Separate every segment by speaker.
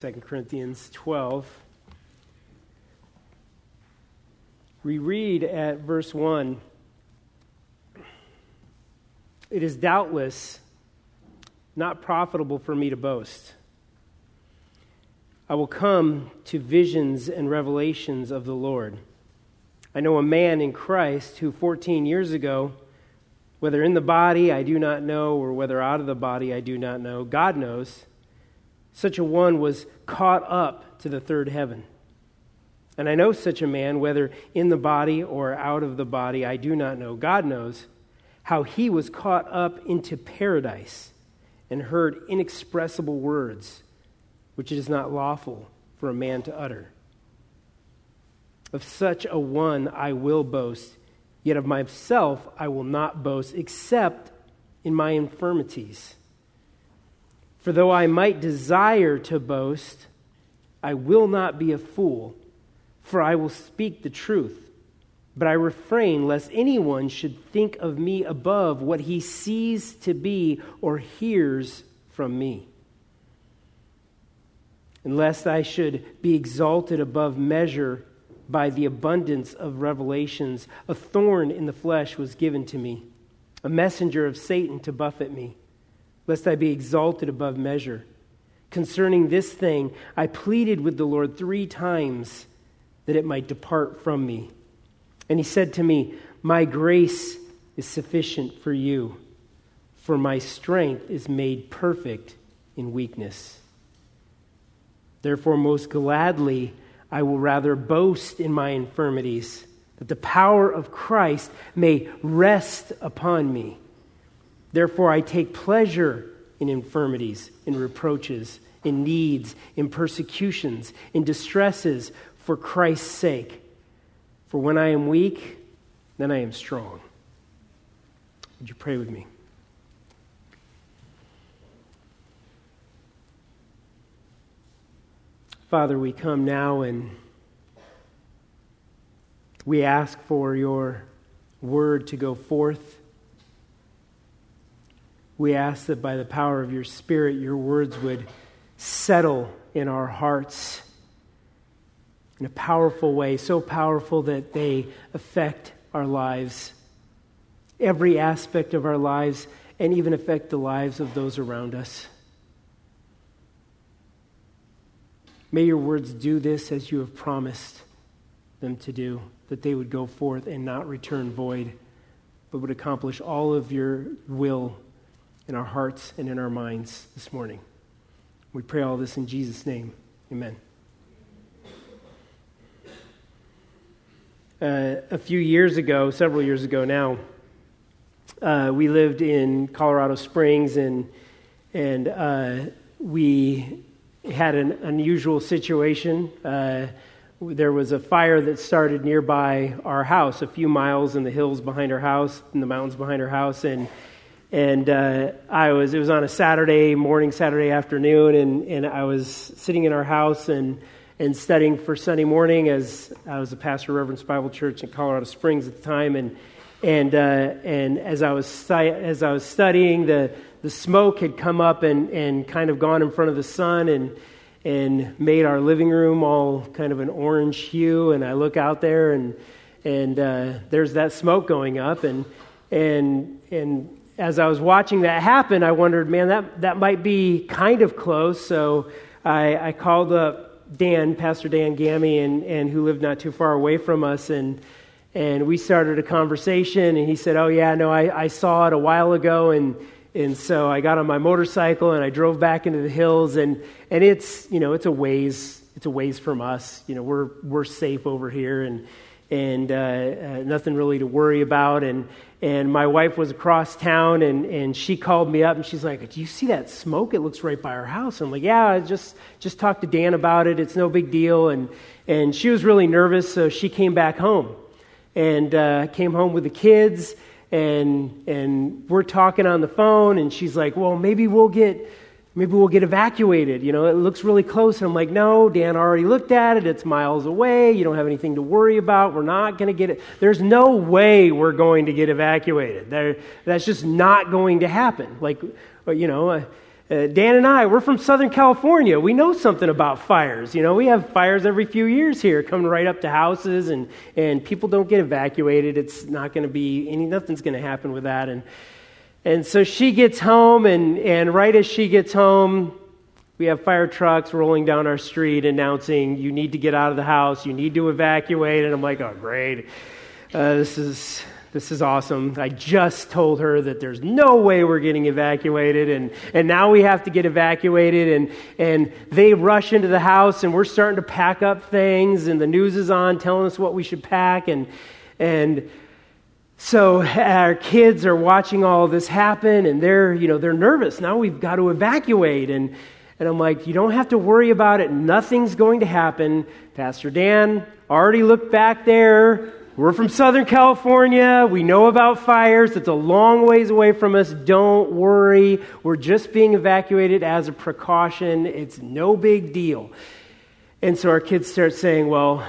Speaker 1: 2 Corinthians 12. We read at verse 1 It is doubtless not profitable for me to boast. I will come to visions and revelations of the Lord. I know a man in Christ who 14 years ago, whether in the body I do not know, or whether out of the body I do not know, God knows such a one was caught up to the third heaven. And I know such a man, whether in the body or out of the body, I do not know. God knows how he was caught up into paradise and heard inexpressible words, which it is not lawful for a man to utter. Of such a one I will boast, yet of myself I will not boast, except in my infirmities. For though I might desire to boast, I will not be a fool, for I will speak the truth. But I refrain lest anyone should think of me above what he sees to be or hears from me. And lest I should be exalted above measure by the abundance of revelations, a thorn in the flesh was given to me, a messenger of Satan to buffet me lest I be exalted above measure. Concerning this thing, I pleaded with the Lord three times that it might depart from me. And he said to me, My grace is sufficient for you, for my strength is made perfect in weakness. Therefore, most gladly, I will rather boast in my infirmities, that the power of Christ may rest upon me. Therefore, I take pleasure in infirmities, in reproaches, in needs, in persecutions, in distresses for Christ's sake. For when I am weak, then I am strong. Would you pray with me? Father, we come now and we ask for your word to go forth we ask that by the power of your Spirit, your words would settle in our hearts in a powerful way, so powerful that they affect our lives, every aspect of our lives, and even affect the lives of those around us. May your words do this as you have promised them to do, that they would go forth and not return void, but would accomplish all of your will in our hearts and in our minds this morning. We pray all this in Jesus' name. Amen. Uh, a few years ago, several years ago now, uh, we lived in Colorado Springs and, and uh, we had an unusual situation. Uh, there was a fire that started nearby our house, a few miles in the hills behind our house, in the mountains behind our house, and and uh, I was it was on a Saturday morning, Saturday afternoon, and, and I was sitting in our house and and studying for Sunday morning as I was a pastor of Reverend's Bible Church in Colorado Springs at the time, and and uh, and as I was as I was studying, the the smoke had come up and and kind of gone in front of the sun and and made our living room all kind of an orange hue, and I look out there and and uh, there's that smoke going up and and and as I was watching that happen, I wondered, man, that, that might be kind of close. So I, I called up Dan, Pastor Dan Gammy, and, and who lived not too far away from us, and and we started a conversation. And he said, "Oh yeah, no, I, I saw it a while ago, and and so I got on my motorcycle and I drove back into the hills, and and it's you know it's a ways it's a ways from us. You know we're we're safe over here, and and uh, uh, nothing really to worry about. And, and my wife was across town, and, and she called me up, and she's like, "Do you see that smoke? It looks right by our house." I'm like, "Yeah, I just just talked to Dan about it. It's no big deal." And and she was really nervous, so she came back home, and uh, came home with the kids, and and we're talking on the phone, and she's like, "Well, maybe we'll get." Maybe we'll get evacuated. You know, it looks really close. And I'm like, no, Dan already looked at it. It's miles away. You don't have anything to worry about. We're not going to get it. There's no way we're going to get evacuated. There, that's just not going to happen. Like, you know, uh, Uh, Dan and I, we're from Southern California. We know something about fires. You know, we have fires every few years here coming right up to houses, and, and people don't get evacuated. It's not going to be any, nothing's going to happen with that. And, and so she gets home, and, and right as she gets home, we have fire trucks rolling down our street announcing, you need to get out of the house, you need to evacuate. And I'm like, oh, great. Uh, this is this is awesome. I just told her that there's no way we're getting evacuated, and, and now we have to get evacuated. And, and they rush into the house, and we're starting to pack up things, and the news is on telling us what we should pack. And, and so our kids are watching all this happen, and they're, you know, they're nervous. Now we've got to evacuate. And, and I'm like, you don't have to worry about it. Nothing's going to happen. Pastor Dan already looked back there we're from Southern California. We know about fires. It's a long ways away from us. Don't worry. We're just being evacuated as a precaution. It's no big deal. And so our kids start saying, well,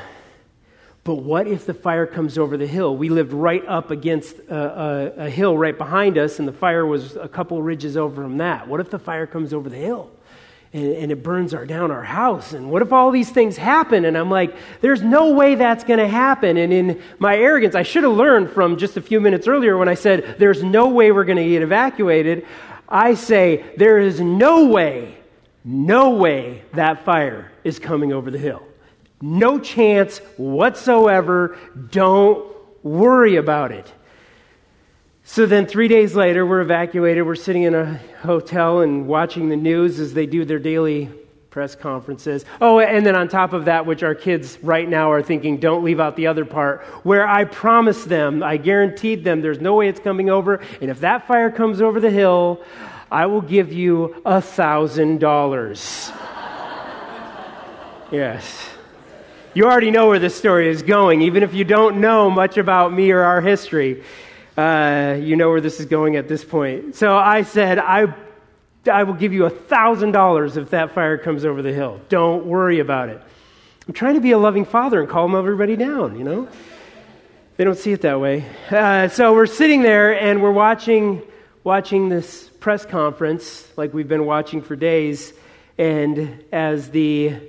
Speaker 1: but what if the fire comes over the hill? We lived right up against a, a, a hill right behind us, and the fire was a couple ridges over from that. What if the fire comes over the hill? and, and, it burns our, down our house. And what if all these things happen? And I'm like, there's no way that's going to happen. And in my arrogance, I should have learned from just a few minutes earlier when I said, there's no way we're going to get evacuated. I say, there is no way, no way that fire is coming over the hill. No chance whatsoever. Don't worry about it. So then, three days later, we're evacuated. We're sitting in a hotel and watching the news as they do their daily press conferences. Oh, and then on top of that, which our kids right now are thinking, don't leave out the other part, where I promised them, I guaranteed them, there's no way it's coming over. And if that fire comes over the hill, I will give you a thousand dollars. Yes. You already know where this story is going, even if you don't know much about me or our history. Uh, you know where this is going at this point. So I said, I, I will give you a $1,000 if that fire comes over the hill. Don't worry about it. I'm trying to be a loving father and calm everybody down, you know? They don't see it that way. Uh, so we're sitting there and we're watching, watching this press conference like we've been watching for days. And as the,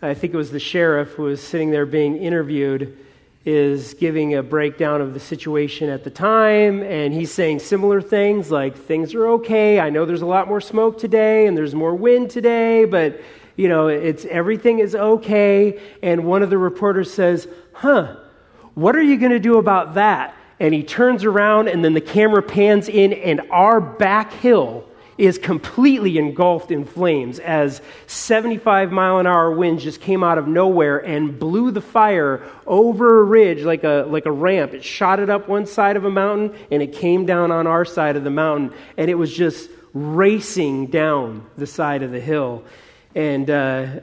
Speaker 1: I think it was the sheriff who was sitting there being interviewed, is giving a breakdown of the situation at the time, and he's saying similar things like things are okay. I know there's a lot more smoke today, and there's more wind today, but you know, it's everything is okay. And one of the reporters says, "Huh, what are you going to do about that?" And he turns around, and then the camera pans in, and our back hill is completely engulfed in flames as 75 mile an hour winds just came out of nowhere and blew the fire over a ridge like a, like a ramp. It shot it up one side of a mountain and it came down on our side of the mountain and it was just racing down the side of the hill. And uh,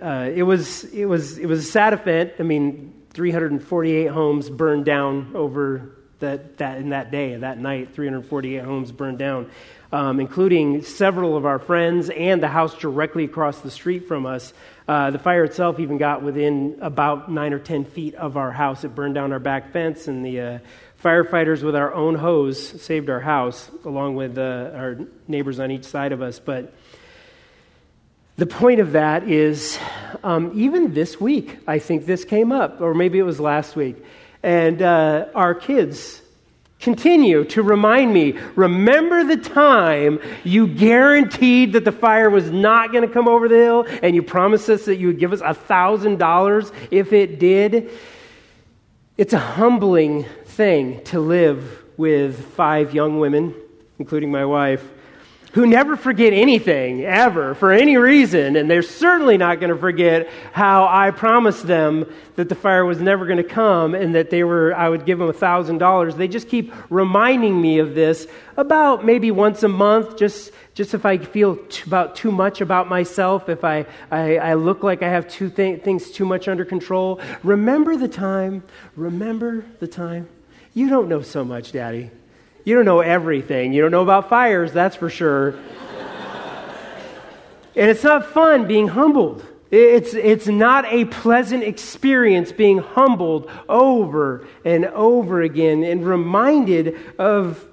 Speaker 1: uh, it, was, it, was, it was a sad event. I mean, 348 homes burned down over that, that in that day, that night. 348 homes burned down um, including several of our friends and the house directly across the street from us. Uh, the fire itself even got within about nine or ten feet of our house. It burned down our back fence, and the uh, firefighters with our own hose saved our house, along with uh, our neighbors on each side of us. But the point of that is, um, even this week, I think this came up, or maybe it was last week, and uh, our kids continue to remind me remember the time you guaranteed that the fire was not going to come over the hill and you promised us that you would give us a thousand dollars if it did? It's a humbling thing to live with five young women including my wife who never forget anything ever for any reason, and they're certainly not going to forget how I promised them that the fire was never going to come and that they were I would give them a thousand dollars. They just keep reminding me of this about maybe once a month, just just if I feel t- about too much about myself, if I, I, I look like I have two th- things too much under control. Remember the time. Remember the time. You don't know so much, Daddy. You don't know everything. You don't know about fires, that's for sure. and it's not fun being humbled. It's, it's not a pleasant experience being humbled over and over again and reminded of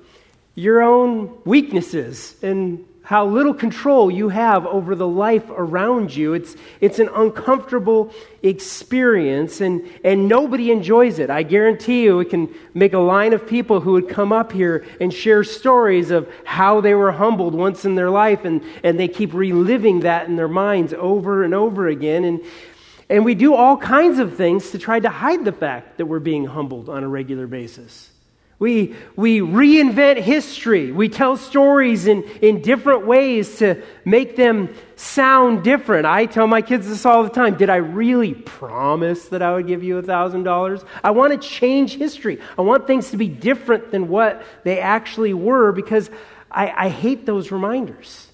Speaker 1: your own weaknesses and how little control you have over the life around you. It's, it's an uncomfortable experience, and, and nobody enjoys it. I guarantee you, it can make a line of people who would come up here and share stories of how they were humbled once in their life, and, and they keep reliving that in their minds over and over again. And, and we do all kinds of things to try to hide the fact that we're being humbled on a regular basis. We, we reinvent history. We tell stories in, in different ways to make them sound different. I tell my kids this all the time. Did I really promise that I would give you $1,000? I want to change history. I want things to be different than what they actually were because I, I hate those reminders.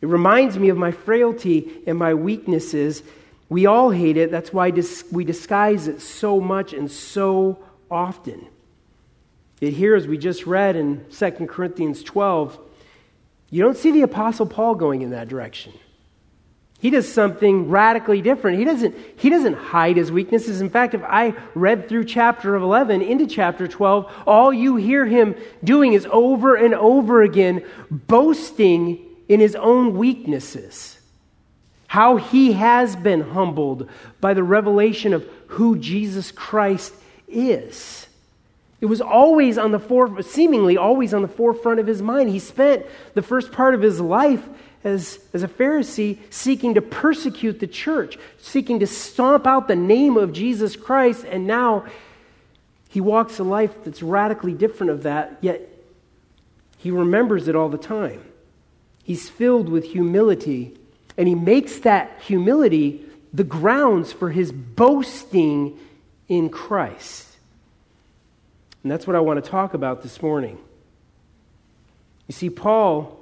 Speaker 1: It reminds me of my frailty and my weaknesses. We all hate it. That's why we disguise it so much and so often. Yet here, as we just read in 2 Corinthians 12, you don't see the Apostle Paul going in that direction. He does something radically different. He doesn't, he doesn't hide his weaknesses. In fact, if I read through chapter 11 into chapter 12, all you hear him doing is over and over again boasting in his own weaknesses. How he has been humbled by the revelation of who Jesus Christ is. It was always on the fore, seemingly always on the forefront of his mind. He spent the first part of his life as, as a Pharisee seeking to persecute the church, seeking to stomp out the name of Jesus Christ, and now he walks a life that's radically different of that, yet he remembers it all the time. He's filled with humility, and he makes that humility the grounds for his boasting in Christ. And that's what I want to talk about this morning. You see, Paul,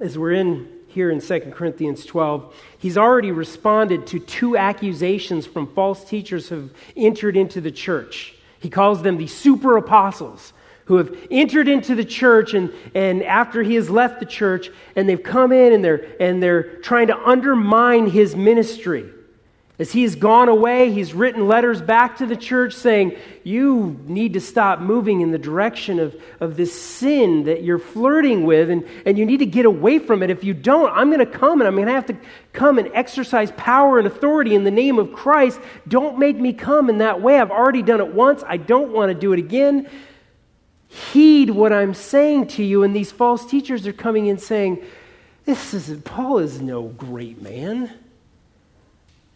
Speaker 1: as we're in here in 2 Corinthians 12, he's already responded to two accusations from false teachers who have entered into the church. He calls them the super apostles who have entered into the church and, and after he has left the church and they've come in and they're, and they're trying to undermine his ministry. As he has gone away, he's written letters back to the church saying, You need to stop moving in the direction of, of this sin that you're flirting with, and, and you need to get away from it. If you don't, I'm going to come and I'm going to have to come and exercise power and authority in the name of Christ. Don't make me come in that way. I've already done it once. I don't want to do it again. Heed what I'm saying to you. And these false teachers are coming in saying, This is Paul is no great man.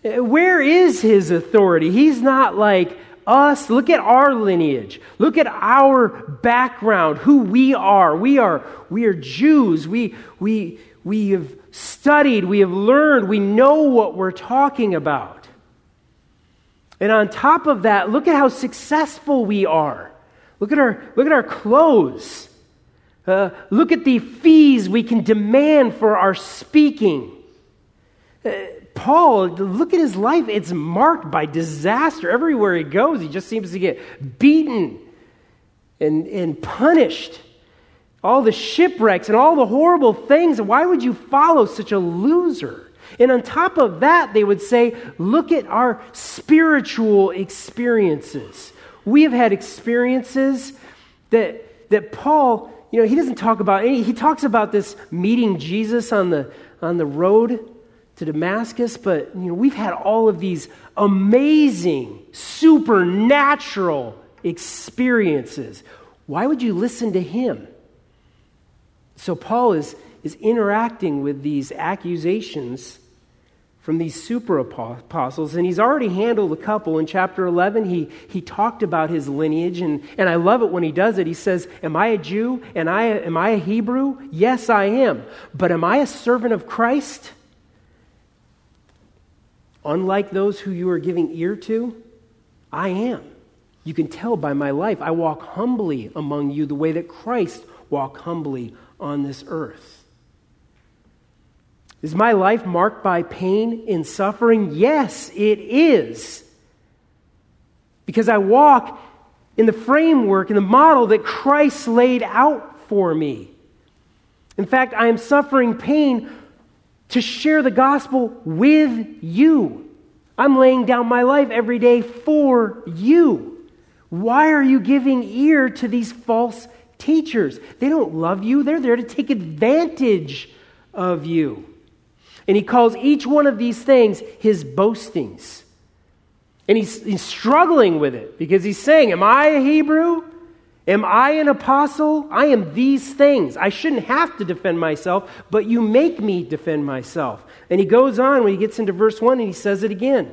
Speaker 1: Where is his authority? He's not like us. Look at our lineage. Look at our background, who we are. We are, we are Jews. We, we, we have studied, we have learned, we know what we're talking about. And on top of that, look at how successful we are. Look at our, look at our clothes. Uh, look at the fees we can demand for our speaking. Uh, Paul, look at his life. It's marked by disaster. Everywhere he goes, he just seems to get beaten and, and punished. All the shipwrecks and all the horrible things. Why would you follow such a loser? And on top of that, they would say, look at our spiritual experiences. We have had experiences that, that Paul, you know, he doesn't talk about any, he talks about this meeting Jesus on the, on the road to Damascus, but you know, we've had all of these amazing, supernatural experiences. Why would you listen to him? So Paul is, is interacting with these accusations from these super apostles, and he's already handled a couple. In chapter 11, he, he talked about his lineage, and, and I love it when he does it. He says, Am I a Jew? And I, am I a Hebrew? Yes, I am. But am I a servant of Christ? Unlike those who you are giving ear to, I am. You can tell by my life. I walk humbly among you the way that Christ walked humbly on this earth. Is my life marked by pain and suffering? Yes, it is. Because I walk in the framework, in the model that Christ laid out for me. In fact, I am suffering pain to share the gospel with you. I'm laying down my life every day for you. Why are you giving ear to these false teachers. They don't love you, they're there to take advantage of you. And he calls each one of these things his boastings. And he's, he's struggling with it because he's saying, Am I a Hebrew? Am I an apostle? I am these things. I shouldn't have to defend myself, but you make me defend myself. And he goes on when he gets into verse 1 and he says it again.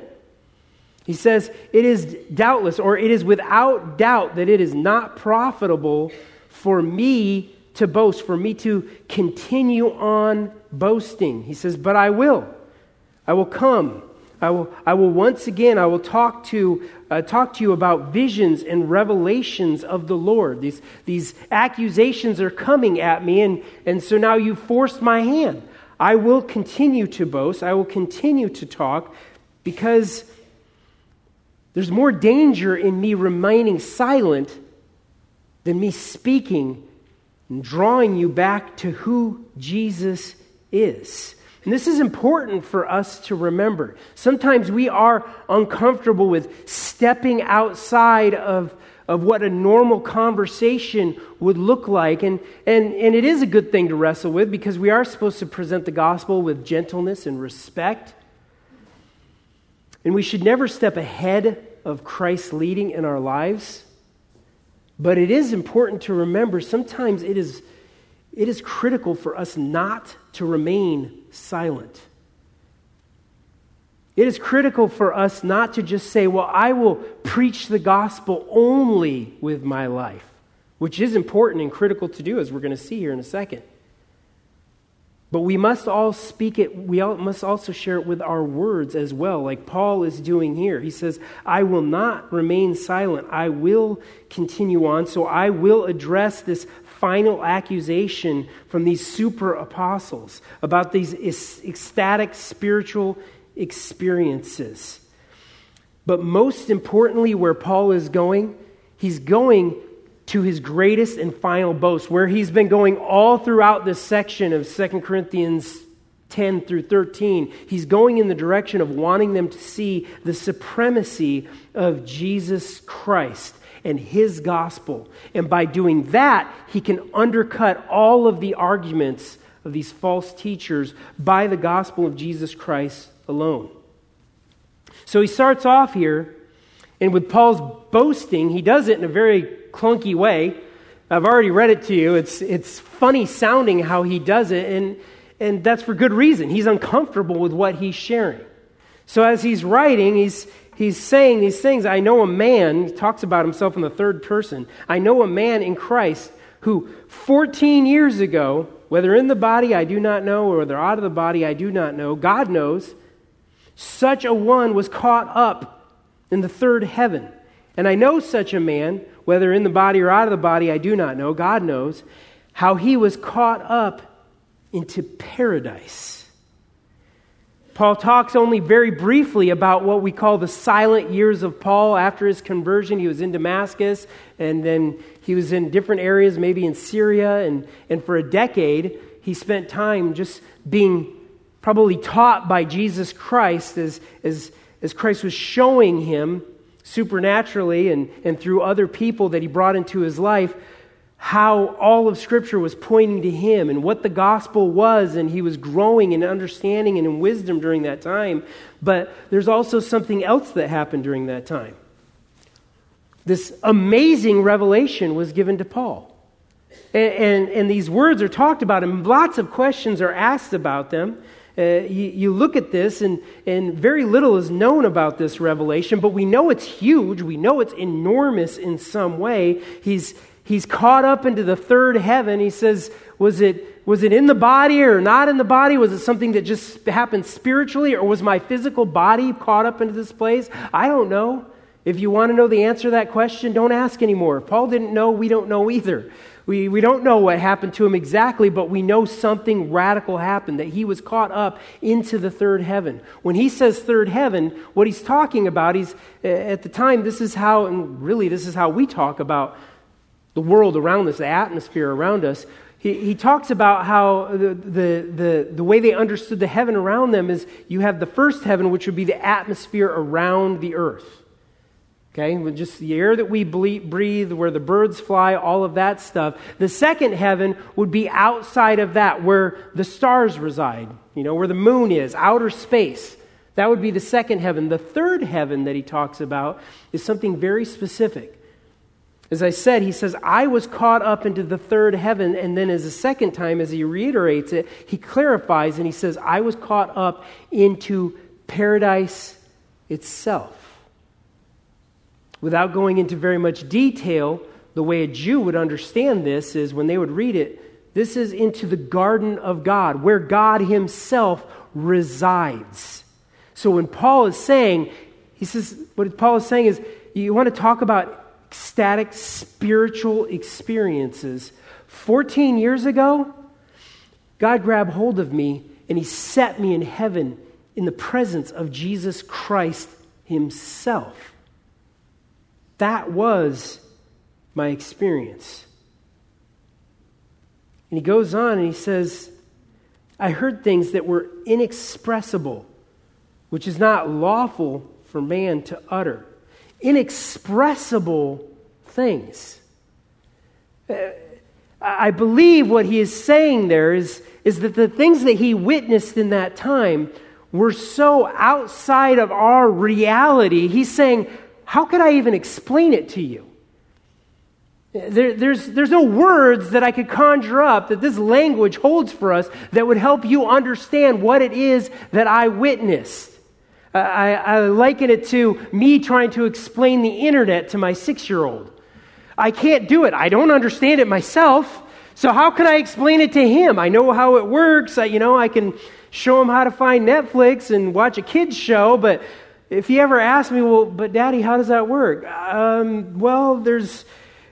Speaker 1: He says, It is doubtless, or it is without doubt, that it is not profitable for me to boast, for me to continue on boasting. He says, But I will. I will come. I will, I will once again, I will talk to, uh, talk to you about visions and revelations of the Lord. These, these accusations are coming at me, and, and so now you forced my hand. I will continue to boast. I will continue to talk because there's more danger in me remaining silent than me speaking and drawing you back to who Jesus is. And this is important for us to remember. Sometimes we are uncomfortable with stepping outside of, of what a normal conversation would look like. And, and, and it is a good thing to wrestle with because we are supposed to present the gospel with gentleness and respect. And we should never step ahead of Christ's leading in our lives. But it is important to remember sometimes it is, it is critical for us not to remain silent. It is critical for us not to just say, Well, I will preach the gospel only with my life, which is important and critical to do, as we're going to see here in a second. But we must all speak it, we all must also share it with our words as well, like Paul is doing here. He says, I will not remain silent. I will continue on. So I will address this final accusation from these super apostles about these ecstatic spiritual experiences. But most importantly, where Paul is going, he's going to his greatest and final boast, where he's been going all throughout this section of 2 Corinthians 10 through 13. He's going in the direction of wanting them to see the supremacy of Jesus Christ and his gospel. And by doing that, he can undercut all of the arguments of these false teachers by the gospel of Jesus Christ alone. So he starts off here, and with Paul's boasting, he does it in a very clunky way. I've already read it to you. It's, it's funny sounding how he does it, and, and that's for good reason. He's uncomfortable with what he's sharing. So as he's writing, he's, he's saying these things. I know a man, he talks about himself in the third person. I know a man in Christ who 14 years ago, whether in the body I do not know, or whether out of the body I do not know, God knows, such a one was caught up in the third heaven. And I know such a man whether in the body or out of the body, I do not know. God knows how he was caught up into paradise. Paul talks only very briefly about what we call the silent years of Paul after his conversion. He was in Damascus, and then he was in different areas, maybe in Syria, and, and for a decade, he spent time just being probably taught by Jesus Christ as, as, as Christ was showing him supernaturally and, and through other people that he brought into his life how all of Scripture was pointing to him and what the gospel was, and he was growing in understanding and in wisdom during that time. But there's also something else that happened during that time. This amazing revelation was given to Paul. And, and, and these words are talked about, and lots of questions are asked about them. Uh, you, you, look at this, and, and very little is known about this revelation, but we know it's huge. We know it's enormous in some way. He's, he's caught up into the third heaven. He says, was it, was it in the body or not in the body? Was it something that just happened spiritually, or was my physical body caught up into this place? I don't know. If you want to know the answer to that question, don't ask anymore. If Paul didn't know, we don't know either. We, we don't know what happened to him exactly, but we know something radical happened, that he was caught up into the third heaven. When he says third heaven, what he's talking about, he's, at the time, this is how, and really this is how we talk about the world around us, the atmosphere around us. He, he talks about how the, the, the, the way they understood the heaven around them is you have the first heaven, which would be the atmosphere around the earth. Okay, just the air that we breathe, where the birds fly, all of that stuff. The second heaven would be outside of that, where the stars reside, you know, where the moon is, outer space. That would be the second heaven. The third heaven that he talks about is something very specific. As I said, he says, I was caught up into the third heaven. And then, as a second time, as he reiterates it, he clarifies and he says, I was caught up into paradise itself. Without going into very much detail, the way a Jew would understand this is when they would read it, this is into the garden of God, where God Himself resides. So when Paul is saying, he says, what Paul is saying is, you want to talk about ecstatic spiritual experiences. 14 years ago, God grabbed hold of me and He set me in heaven in the presence of Jesus Christ Himself. That was my experience. And he goes on and he says, I heard things that were inexpressible, which is not lawful for man to utter. Inexpressible things. Uh, I believe what he is saying there is, is that the things that he witnessed in that time were so outside of our reality. He's saying, how could I even explain it to you? There, there's, there's no words that I could conjure up that this language holds for us that would help you understand what it is that I witnessed. I, I liken it to me trying to explain the internet to my six year old. I can't do it. I don't understand it myself. So how can I explain it to him? I know how it works. I, you know, I can show him how to find Netflix and watch a kids show, but if he ever asks me, well, but daddy, how does that work? Um, well, there's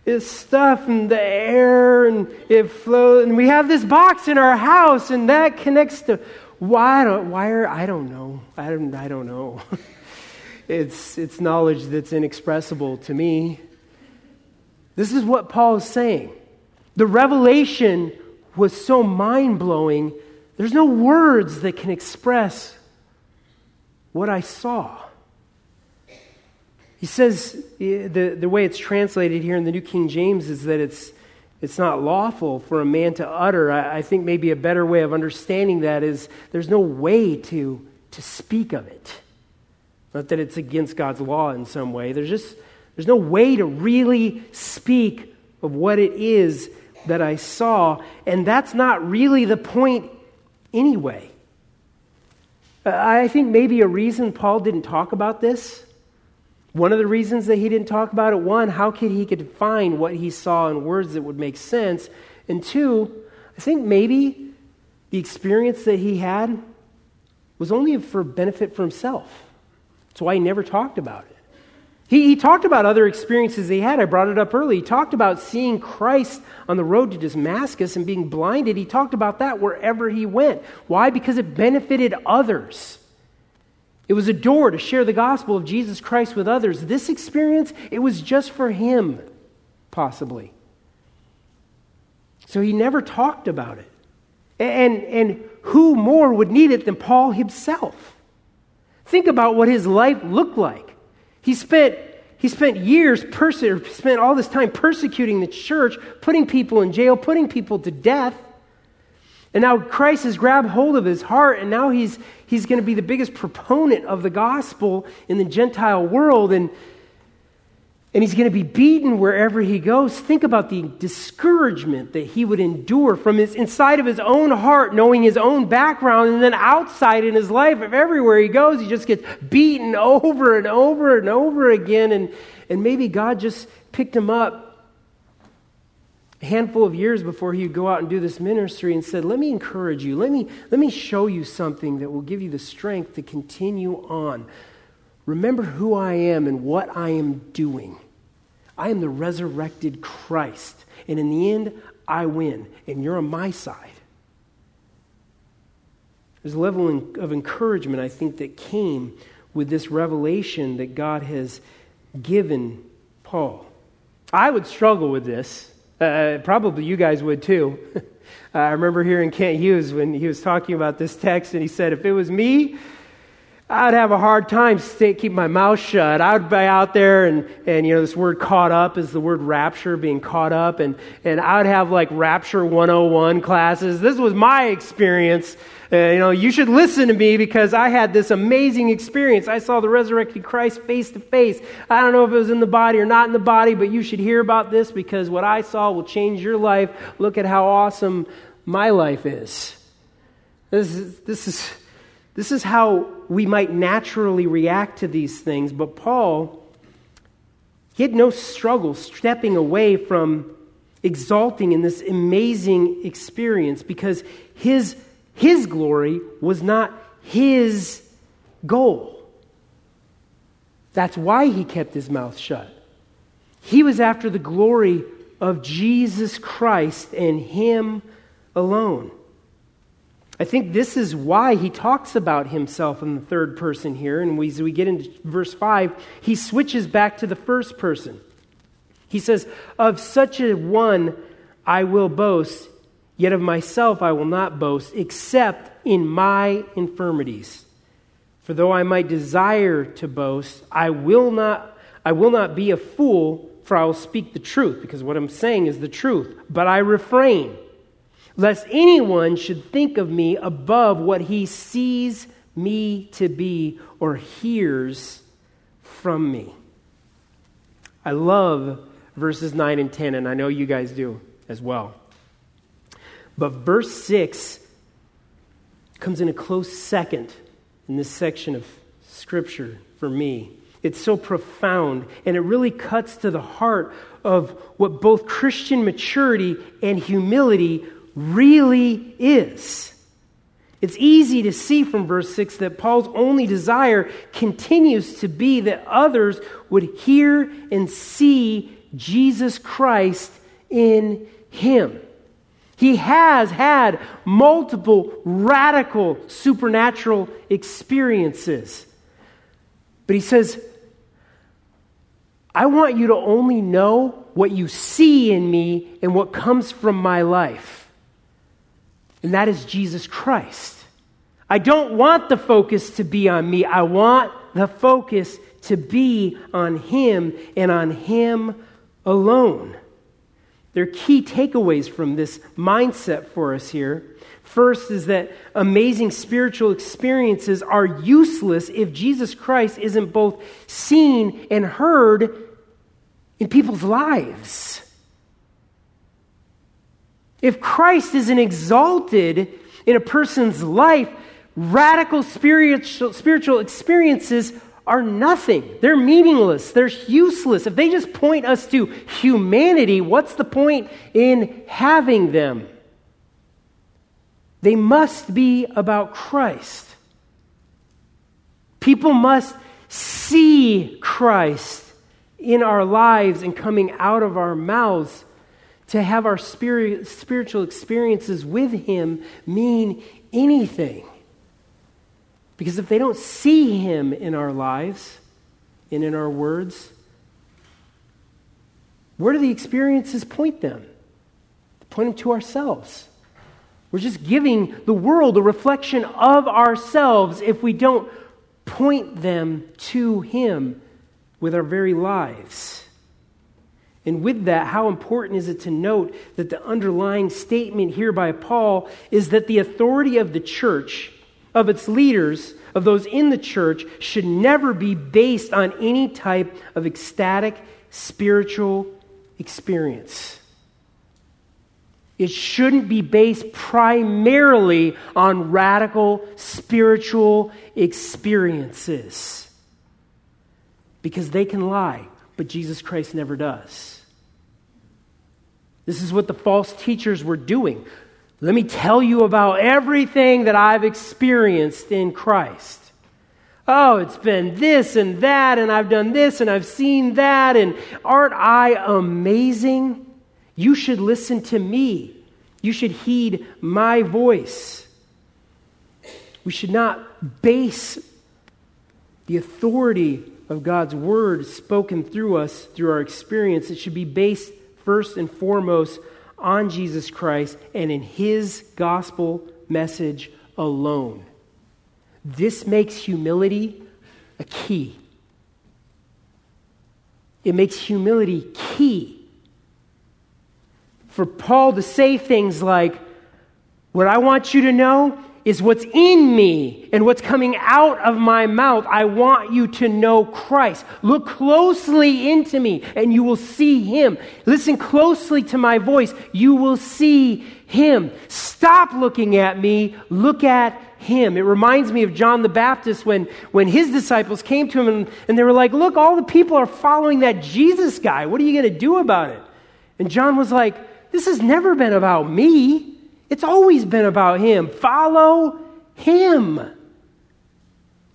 Speaker 1: this stuff in the air and it flows, and we have this box in our house and that connects to why wire? I don't know. I don't, I don't know. it's, it's knowledge that's inexpressible to me. This is what Paul is saying. The revelation was so mind blowing, there's no words that can express what I saw. He says eh, the, the way it's translated here in the New King James is that it's, it's not lawful for a man to utter. I, I think maybe a better way of understanding that is there's no way to, to speak of it. Not that it's against God's law in some way. There's just there's no way to really speak of what it is that I saw, and that's not really the point anyway. I think maybe a reason Paul didn't talk about this one of the reasons that he didn't talk about it, one, how could he could define what he saw in words that would make sense? And two, I think maybe the experience that he had was only for benefit for himself. That's why he never talked about it. He, he talked about other experiences he had. I brought it up early. He talked about seeing Christ on the road to Damascus and being blinded. He talked about that wherever he went. Why? Because it benefited others. It was a door to share the gospel of Jesus Christ with others. This experience, it was just for him, possibly. So he never talked about it. And, and who more would need it than Paul himself? Think about what his life looked like. He spent, he spent years, perse- spent all this time persecuting the church, putting people in jail, putting people to death. And now Christ has grabbed hold of his heart, and now he's, he's going to be the biggest proponent of the gospel in the Gentile world. And, and he's going to be beaten wherever he goes. Think about the discouragement that he would endure from his inside of his own heart, knowing his own background, and then outside in his life, if everywhere he goes, he just gets beaten over and over and over again. And, and maybe God just picked him up a handful of years before he would go out and do this ministry and said, Let me encourage you. Let me, let me show you something that will give you the strength to continue on. Remember who I am and what I am doing. I am the resurrected Christ. And in the end, I win. And you're on my side. There's a level of encouragement, I think, that came with this revelation that God has given Paul. I would struggle with this uh, probably you guys would too. I remember hearing Kent Hughes when he was talking about this text, and he said, If it was me, I'd have a hard time stay, keep my mouth shut. I would be out there and, and, you know, this word caught up is the word rapture, being caught up. And, and I would have like rapture 101 classes. This was my experience. Uh, you know, you should listen to me because I had this amazing experience. I saw the resurrected Christ face to face. I don't know if it was in the body or not in the body, but you should hear about this because what I saw will change your life. Look at how awesome my life is. This is, this is, this is how we might naturally react to these things, but Paul, he had no struggle stepping away from exalting in this amazing experience because his, his glory was not his goal. That's why he kept his mouth shut. He was after the glory of Jesus Christ and him alone. I think this is why he talks about himself in the third person here. And as we get into verse 5, he switches back to the first person. He says, Of such a one I will boast, yet of myself I will not boast, except in my infirmities. For though I might desire to boast, I will not, I will not be a fool, for I will speak the truth, because what I'm saying is the truth. But I refrain lest anyone should think of me above what he sees me to be or hears from me. I love verses 9 and 10, and I know you guys do as well. But verse 6 comes in a close second in this section of Scripture for me. It's so profound, and it really cuts to the heart of what both Christian maturity and humility really is. It's easy to see from verse 6 that Paul's only desire continues to be that others would hear and see Jesus Christ in him. He has had multiple radical supernatural experiences. But he says, I want you to only know what you see in me and what comes from my life and that is Jesus Christ. I don't want the focus to be on me. I want the focus to be on Him and on Him alone. There are key takeaways from this mindset for us here. First is that amazing spiritual experiences are useless if Jesus Christ isn't both seen and heard in people's lives. If Christ isn't exalted in a person's life, radical spiritual, spiritual experiences are nothing. They're meaningless. They're useless. If they just point us to humanity, what's the point in having them? They must be about Christ. People must see Christ in our lives and coming out of our mouths to have our spirit, spiritual experiences with Him mean anything. Because if they don't see Him in our lives and in our words, where do the experiences point them? point them to ourselves. We're just giving the world a reflection of ourselves if we don't point them to Him with our very lives. And with that, how important is it to note that the underlying statement here by Paul is that the authority of the church, of its leaders, of those in the church, should never be based on any type of ecstatic spiritual experience. It shouldn't be based primarily on radical spiritual experiences because they can lie but Jesus Christ never does. This is what the false teachers were doing. Let me tell you about everything that I've experienced in Christ. Oh, it's been this and that, and I've done this and I've seen that, and aren't I amazing? You should listen to me. You should heed my voice. We should not base the authority of God's word spoken through us through our experience, it should be based first and foremost on Jesus Christ and in his gospel message alone. This makes humility a key. It makes humility key. For Paul to say things like, What I want you to know is what's in me and what's coming out of my mouth. I want you to know Christ. Look closely into me and you will see him. Listen closely to my voice. You will see him. Stop looking at me. Look at him. It reminds me of John the Baptist when, when his disciples came to him and, and they were like, Look, all the people are following that Jesus guy. What are you going to do about it? And John was like, This has never been about me. It's always been about him. Follow him.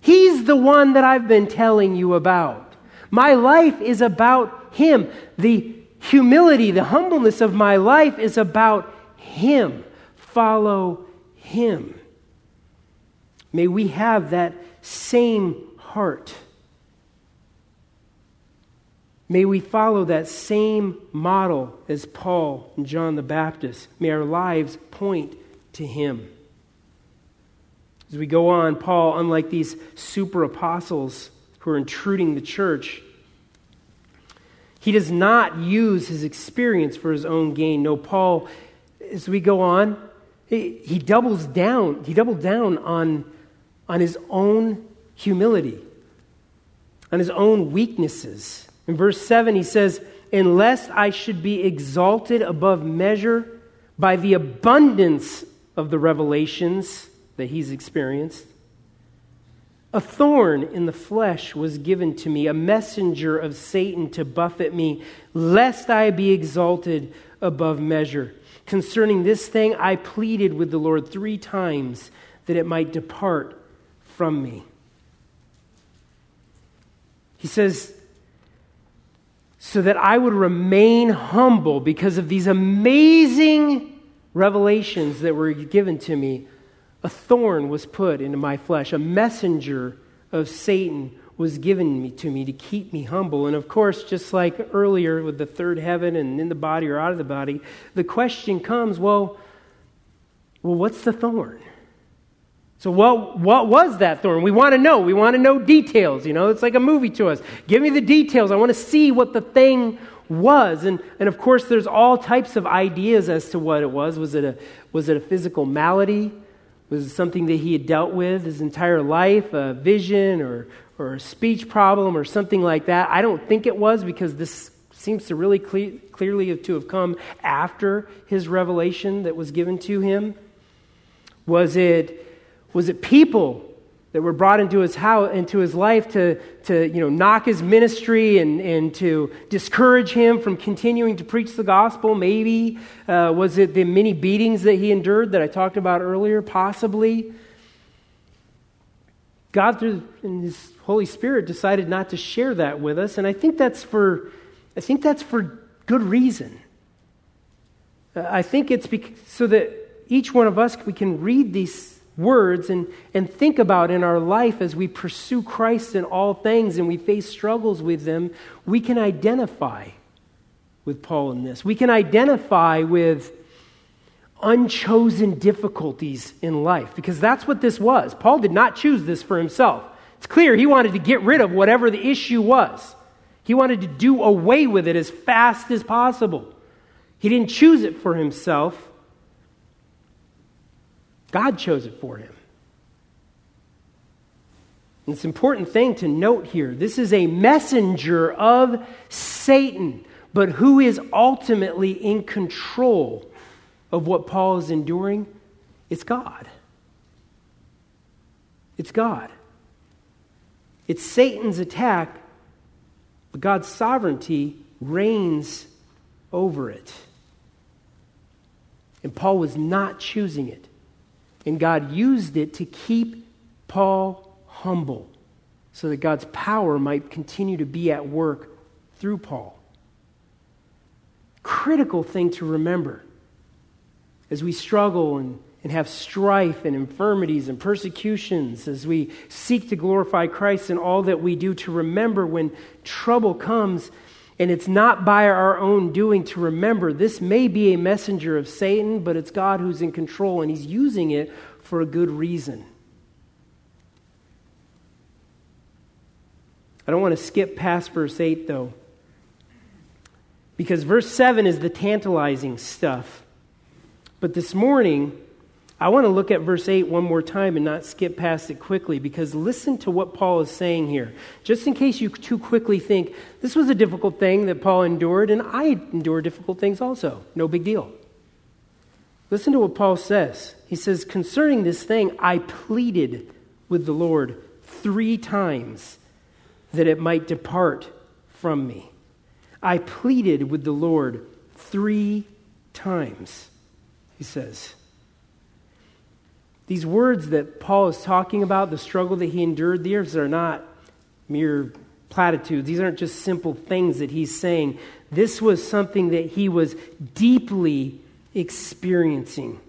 Speaker 1: He's the one that I've been telling you about. My life is about him. The humility, the humbleness of my life is about him. Follow him. May we have that same heart. May we follow that same model as Paul and John the Baptist. May our lives point to him. As we go on, Paul, unlike these super apostles who are intruding the church, he does not use his experience for his own gain. No, Paul, as we go on, he, he doubles down. He doubled down on on his own humility, on his own weaknesses. In verse 7, he says, Unless I should be exalted above measure by the abundance of the revelations that he's experienced, a thorn in the flesh was given to me, a messenger of Satan to buffet me, lest I be exalted above measure. Concerning this thing, I pleaded with the Lord three times that it might depart from me. He says, so that I would remain humble because of these amazing revelations that were given to me, a thorn was put into my flesh. A messenger of Satan was given me, to me to keep me humble. And of course, just like earlier with the third heaven and in the body or out of the body, the question comes well, well, what's the thorn? So, what, what was that thorn? We want to know. We want to know details. You know, it's like a movie to us. Give me the details. I want to see what the thing was. And, and of course, there's all types of ideas as to what it was. Was it a, was it a physical malady? Was it something that he had dealt with his entire life, a vision or, or a speech problem or something like that? I don't think it was because this seems to really cle- clearly to have come after his revelation that was given to him. Was it was it people that were brought into his house, into his life to, to you know, knock his ministry and, and to discourage him from continuing to preach the gospel? Maybe. Uh, was it the many beatings that he endured that I talked about earlier? Possibly. God, through His Holy Spirit, decided not to share that with us, and I think that's for, I think that's for good reason. Uh, I think it's so that each one of us we can read these words and, and think about in our life as we pursue Christ in all things and we face struggles with them, we can identify with Paul in this. We can identify with unchosen difficulties in life because that's what this was. Paul did not choose this for himself. It's clear he wanted to get rid of whatever the issue was, he wanted to do away with it as fast as possible. He didn't choose it for himself. God chose it for him. And it's an important thing to note here. This is a messenger of Satan, but who is ultimately in control of what Paul is enduring? It's God. It's God. It's Satan's attack, but God's sovereignty reigns over it. And Paul was not choosing it. And God used it to keep Paul humble so that God's power might continue to be at work through Paul. Critical thing to remember as we struggle and, and have strife and infirmities and persecutions, as we seek to glorify Christ in all that we do, to remember when trouble comes and it's not by our own doing to remember this may be a messenger of Satan, but it's God who's in control and he's using it for a good reason. I don't want to skip past verse 8, though, because verse 7 is the tantalizing stuff. But this morning, I want to look at verse 8 one more time and not skip past it quickly because listen to what Paul is saying here. Just in case you too quickly think, this was a difficult thing that Paul endured, and I endure difficult things also. No big deal. Listen to what Paul says. He says, Concerning this thing, I pleaded with the Lord three times that it might depart from me. I pleaded with the Lord three times, he says. These words that Paul is talking about, the struggle that he endured, these are not mere platitudes. These aren't just simple things that he's saying. This was something that he was deeply experiencing.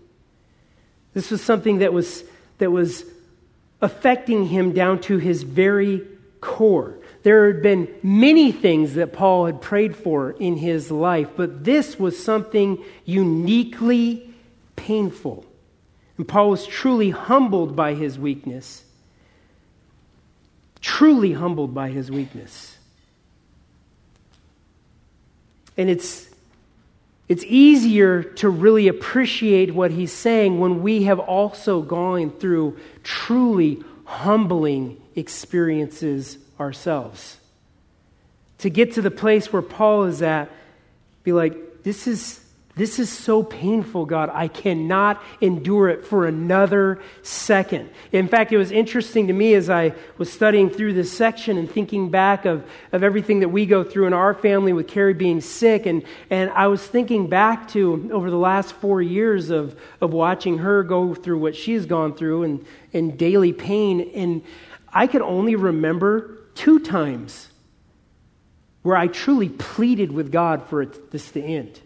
Speaker 1: This was something that was, that was affecting him down to his very core. There had been many things that Paul had prayed for in his life, but this was something uniquely painful. And Paul was truly humbled by his weakness. Truly humbled by his weakness. And it's, it's easier to really appreciate what he's saying when we have also gone through truly humbling experiences ourselves. To get to the place where Paul is at, be like, this is this is so painful, God. I cannot endure it for another second. In fact, it was interesting to me as I was studying through this section and thinking back of, of everything that we go through in our family with Carrie being sick. And, and I was thinking back to over the last four years of, of watching her go through what she's gone through and, and daily pain. And I could only remember two times where I truly pleaded with God for it, this to end.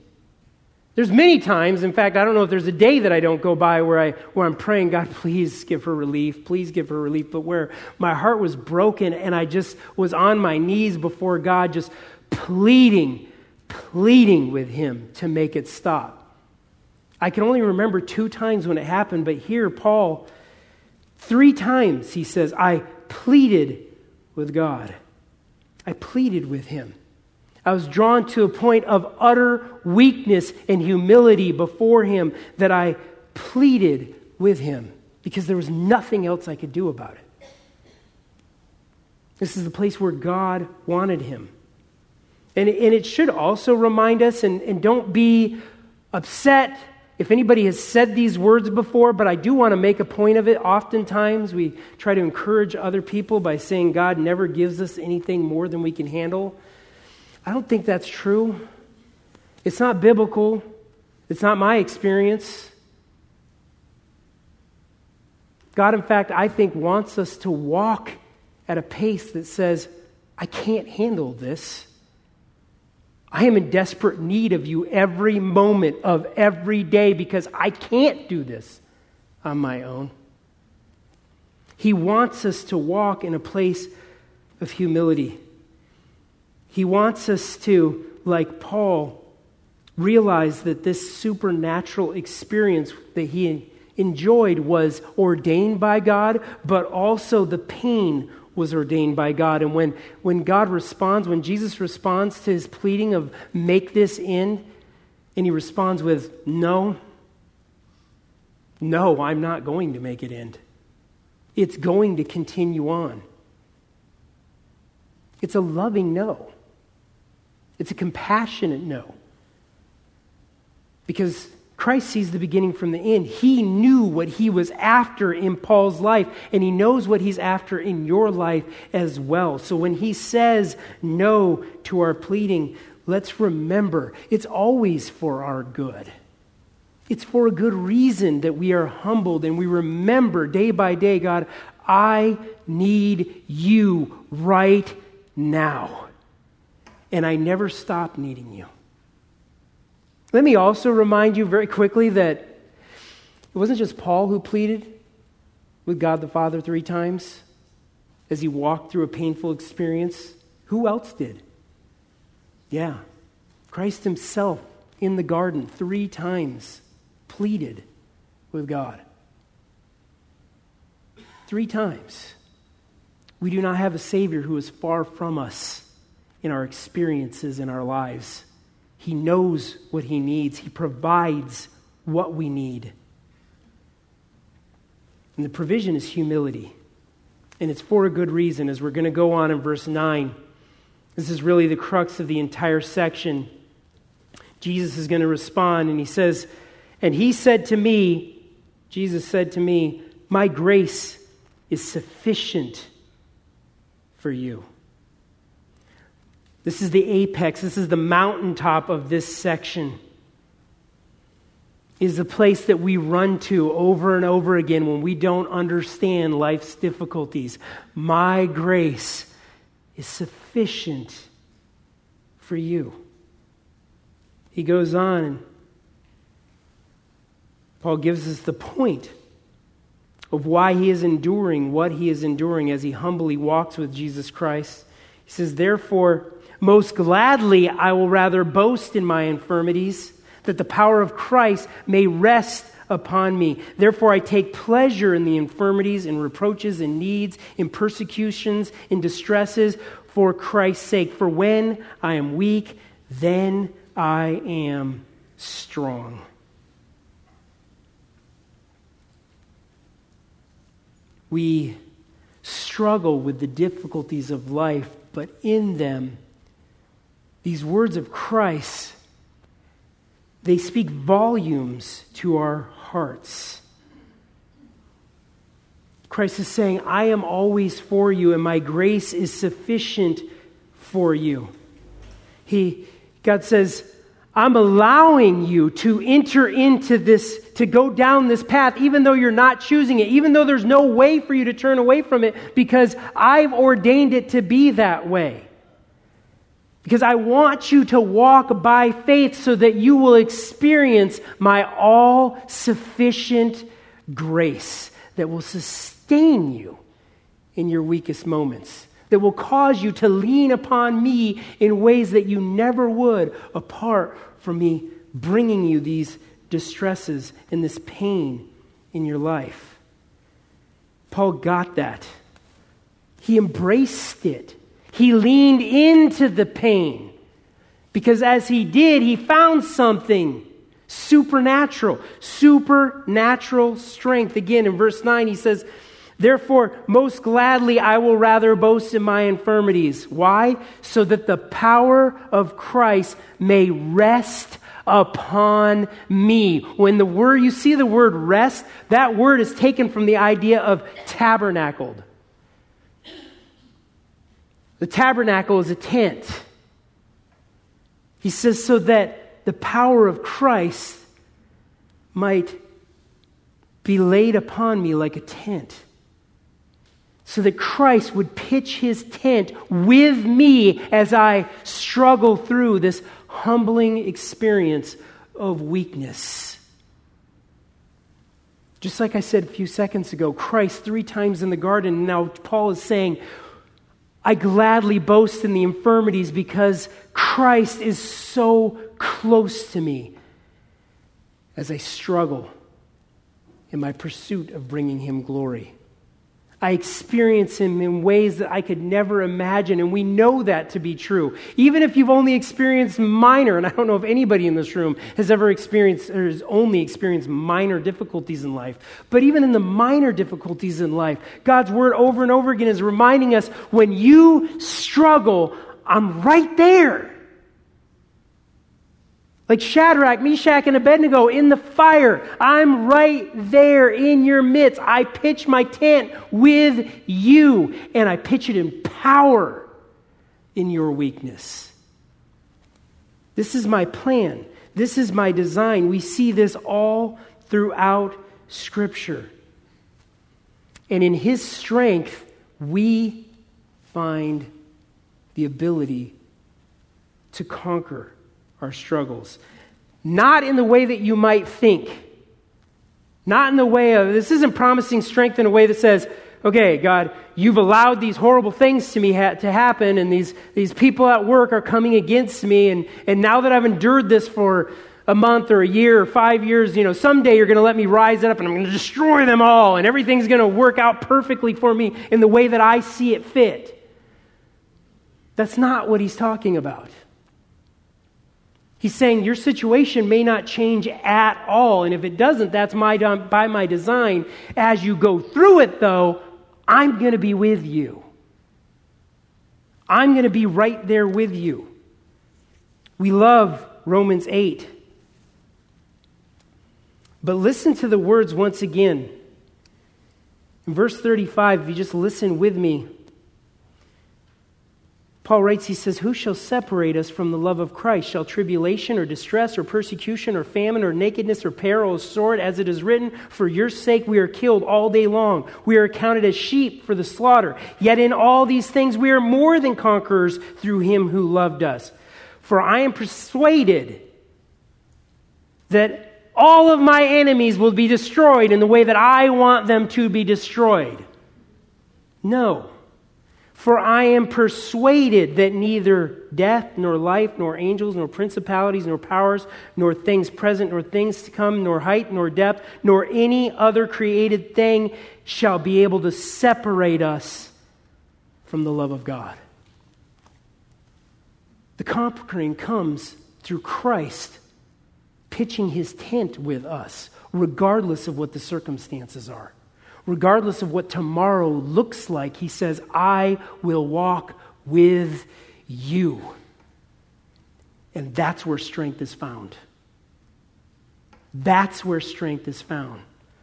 Speaker 1: There's many times, in fact, I don't know if there's a day that I don't go by where, I, where I'm praying, God, please give her relief, please give her relief, but where my heart was broken and I just was on my knees before God, just pleading, pleading with Him to make it stop. I can only remember two times when it happened, but here, Paul, three times he says, I pleaded with God. I pleaded with Him. I was drawn to a point of utter weakness and humility before him that I pleaded with him because there was nothing else I could do about it. This is the place where God wanted him. And, and it should also remind us, and, and don't be upset if anybody has said these words before, but I do want to make a point of it. Oftentimes, we try to encourage other people by saying God never gives us anything more than we can handle. I don't think that's true. It's not biblical, it's not my experience. God, in fact, I think wants us to walk at a pace that says, I can't handle this. I am in desperate need of you every moment of every day because I can't do this on my own. He wants us to walk in a place of humility. He wants us to, like Paul, realize that this supernatural experience that he enjoyed was ordained by God, but also the pain was ordained by God. And when, when God responds, when Jesus responds to his pleading of make this end, and he responds with, No, no, I'm not going to make it end. It's going to continue on. It's a loving no. It's a compassionate no. Because Christ sees the beginning from the end. He knew what he was after in Paul's life, and he knows what he's after in your life as well. So when he says no to our pleading, let's remember it's always for our good. It's for a good reason that we are humbled and we remember day by day, God, I need you right now and I never stop needing you. Let me also remind you very quickly that it wasn't just Paul who pleaded with God the Father three times as he walked through a painful experience. Who else did? Yeah, Christ himself in the garden three times pleaded with God. Three times. We do not have a Savior who is far from us in our experiences in our lives. He knows what He needs, He provides what we need. And the provision is humility. And it's for a good reason, as we're going to go on in verse 9. This is really the crux of the entire section. Jesus is going to respond, and he says, And he said to me, Jesus said to me, My grace is sufficient for you. This is the apex, this is the mountaintop of this section. Is the place that we run to over and over again when we don't understand life's difficulties. My grace is sufficient for you. He goes on, and Paul gives us the point of why he is enduring what he is enduring as he humbly walks with Jesus Christ. He says, Therefore, most gladly I will rather boast in my infirmities, that the power of Christ may rest upon me. Therefore, I take pleasure in the infirmities, in reproaches, in needs, in persecutions, in distresses, for Christ's sake. For when I am weak, then I am strong. We struggle with the difficulties of life, but in them, these words of Christ, they speak volumes to our hearts. Christ is saying, I am always for you, and my grace is sufficient for you. He, God says, I'm allowing you to enter into this, to go down this path, even though you're not choosing it, even though there's no way for you to turn away from it, because I've ordained it to be that way. Because I want you to walk by faith so that you will experience my all sufficient grace that will sustain you in your weakest moments that will cause you to lean upon me in ways that you never would apart from me bringing you these distresses and this pain in your life. Paul got that. He embraced it. He leaned into the pain because as he did, he found something supernatural, supernatural strength. Again, in verse 9, he says, Therefore, most gladly I will rather boast in my infirmities. Why? So that the power of Christ may rest upon me. When the word, you see the word rest, that word is taken from the idea of tabernacled. The tabernacle is a tent. He says, so that the power of Christ might be laid upon me like a tent so that Christ would pitch his tent with me as I struggle through this humbling experience of weakness. Just like I said a few seconds ago, Christ three times in the garden. Now, Paul is saying, I gladly boast in the infirmities because Christ is so close to me as I struggle in my pursuit of bringing him glory. I experience Him in ways that I could never imagine. And we know that to be true. Even if you've only experienced minor, and I don't know if anybody in this room has ever experienced or has only experienced minor difficulties in life. But even in the minor difficulties in life, God's Word over and over again is reminding us when you struggle, I'm right there. Like Shadrach, Meshach, and Abednego in the fire. I'm right there in your midst. I pitch my tent with you, and I pitch it in power in your weakness. This is my plan. This is my design. We see this all throughout Scripture. And in His strength, we find the ability to conquer our struggles. Not in the way that you might think. Not in the way of, this isn't promising strength in a way that says, okay, God, you've allowed these horrible things to me ha- to happen, and these, these people at work are coming against me, and, and now that I've endured this for a month or a year or five years, you know, someday you're going to let me rise up and I'm going to destroy them all and everything's going to work out perfectly for me in the way that I see it fit. That's not what he's talking about. He's saying your situation may not change at all. And if it doesn't, that's my, by my design. As you go through it, though, I'm going to be with you. I'm going to be right there with you. We love Romans 8. But listen to the words once again. In verse 35, if you just listen with me, Paul writes, he says, Who shall separate us from the love of Christ? Shall tribulation or distress or persecution or famine or nakedness or peril or sword, as it is written, For your sake we are killed all day long. We are accounted as sheep for the slaughter. Yet in all these things we are more than conquerors through him who loved us. For I am persuaded that all of my enemies will be destroyed in the way that I want them to be destroyed. No. For I am persuaded that neither death, nor life, nor angels, nor principalities, nor powers, nor things present, nor things to come, nor height, nor depth, nor any other created thing shall be able to separate us from the love of God. The conquering comes through Christ pitching his tent with us, regardless of what the circumstances are regardless of what tomorrow looks like, he says, I will walk with you. And that's where strength is found. That's where strength is found.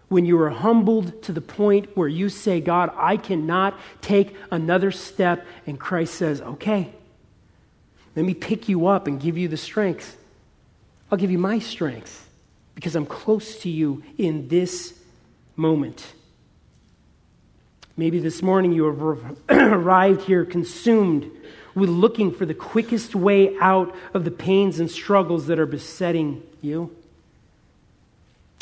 Speaker 1: When you are humbled to the point where you say, God, I cannot take another step, and Christ says, Okay, let me pick you up and give you the strength. I'll give you my strength because I'm close to you in this moment. Maybe this morning you have arrived here consumed with looking for the quickest way out of the pains and struggles that are besetting you.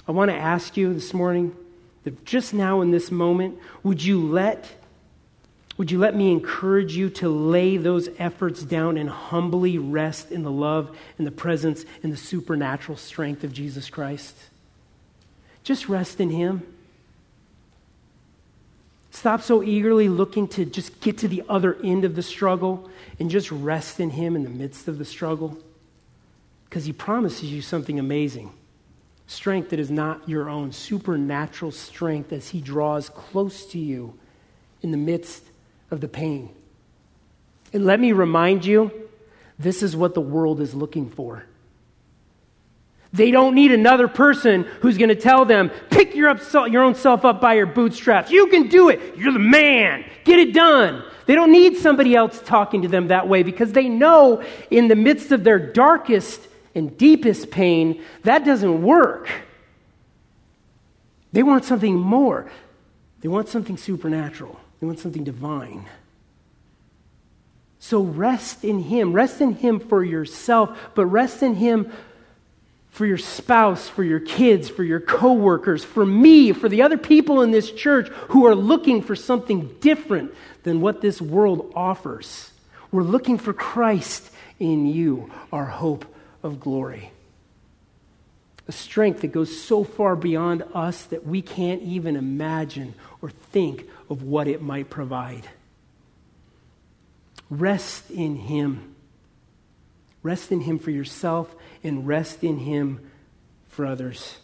Speaker 1: I want to ask you this morning that just now in this moment, would you let would you let me encourage you to lay those efforts down and humbly rest in the love and the presence and the supernatural strength of Jesus Christ? Just rest in Him. Stop so eagerly looking to just get to the other end of the struggle and just rest in Him in the midst of the struggle. Because He promises you something amazing strength that is not your own, supernatural strength as He draws close to you in the midst of the pain. And let me remind you this is what the world is looking for. They don't need another person who's going to tell them, pick your, up, your own self up by your bootstraps. You can do it. You're the man. Get it done. They don't need somebody else talking to them that way because they know in the midst of their darkest and deepest pain, that doesn't work. They want something more. They want something supernatural. They want something divine. So rest in Him. Rest in Him for yourself, but rest in Him for your spouse, for your kids, for your coworkers, for me, for the other people in this church who are looking for something different than what this world offers. We're looking for Christ in you, our hope of glory. A strength that goes so far beyond us that we can't even imagine or think of what it might provide. Rest in Him. Rest in Him for yourself and rest in Him for others.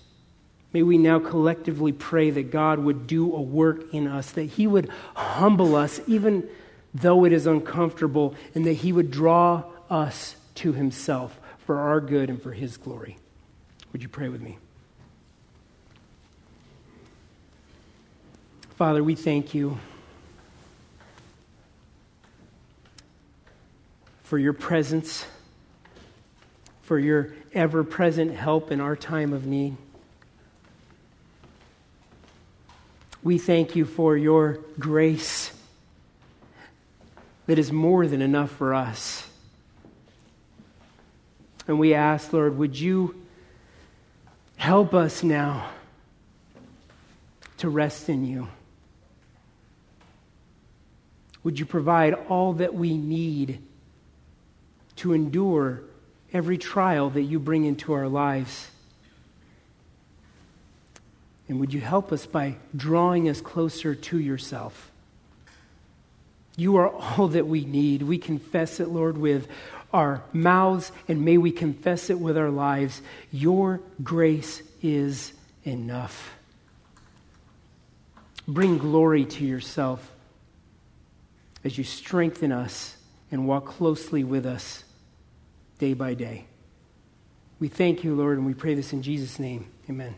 Speaker 1: May we now collectively pray that God would do a work in us, that He would humble us, even though it is uncomfortable, and that He would draw us to Himself for our good and for His glory. Would you pray with me? Father, we thank you for your presence for your ever present help in our time of need. We thank you for your grace that is more than enough for us. And we ask, Lord, would you help us now to rest in you? Would you provide all that we need to endure every trial that you bring into our lives. And would you help us by drawing us closer to yourself? You are all that we need. We confess it, Lord, with our mouths, and may we confess it with our lives. Your grace is enough. Bring glory to yourself as you strengthen us and walk closely with us day by day. We thank you, Lord, and we pray this in Jesus' name. Amen.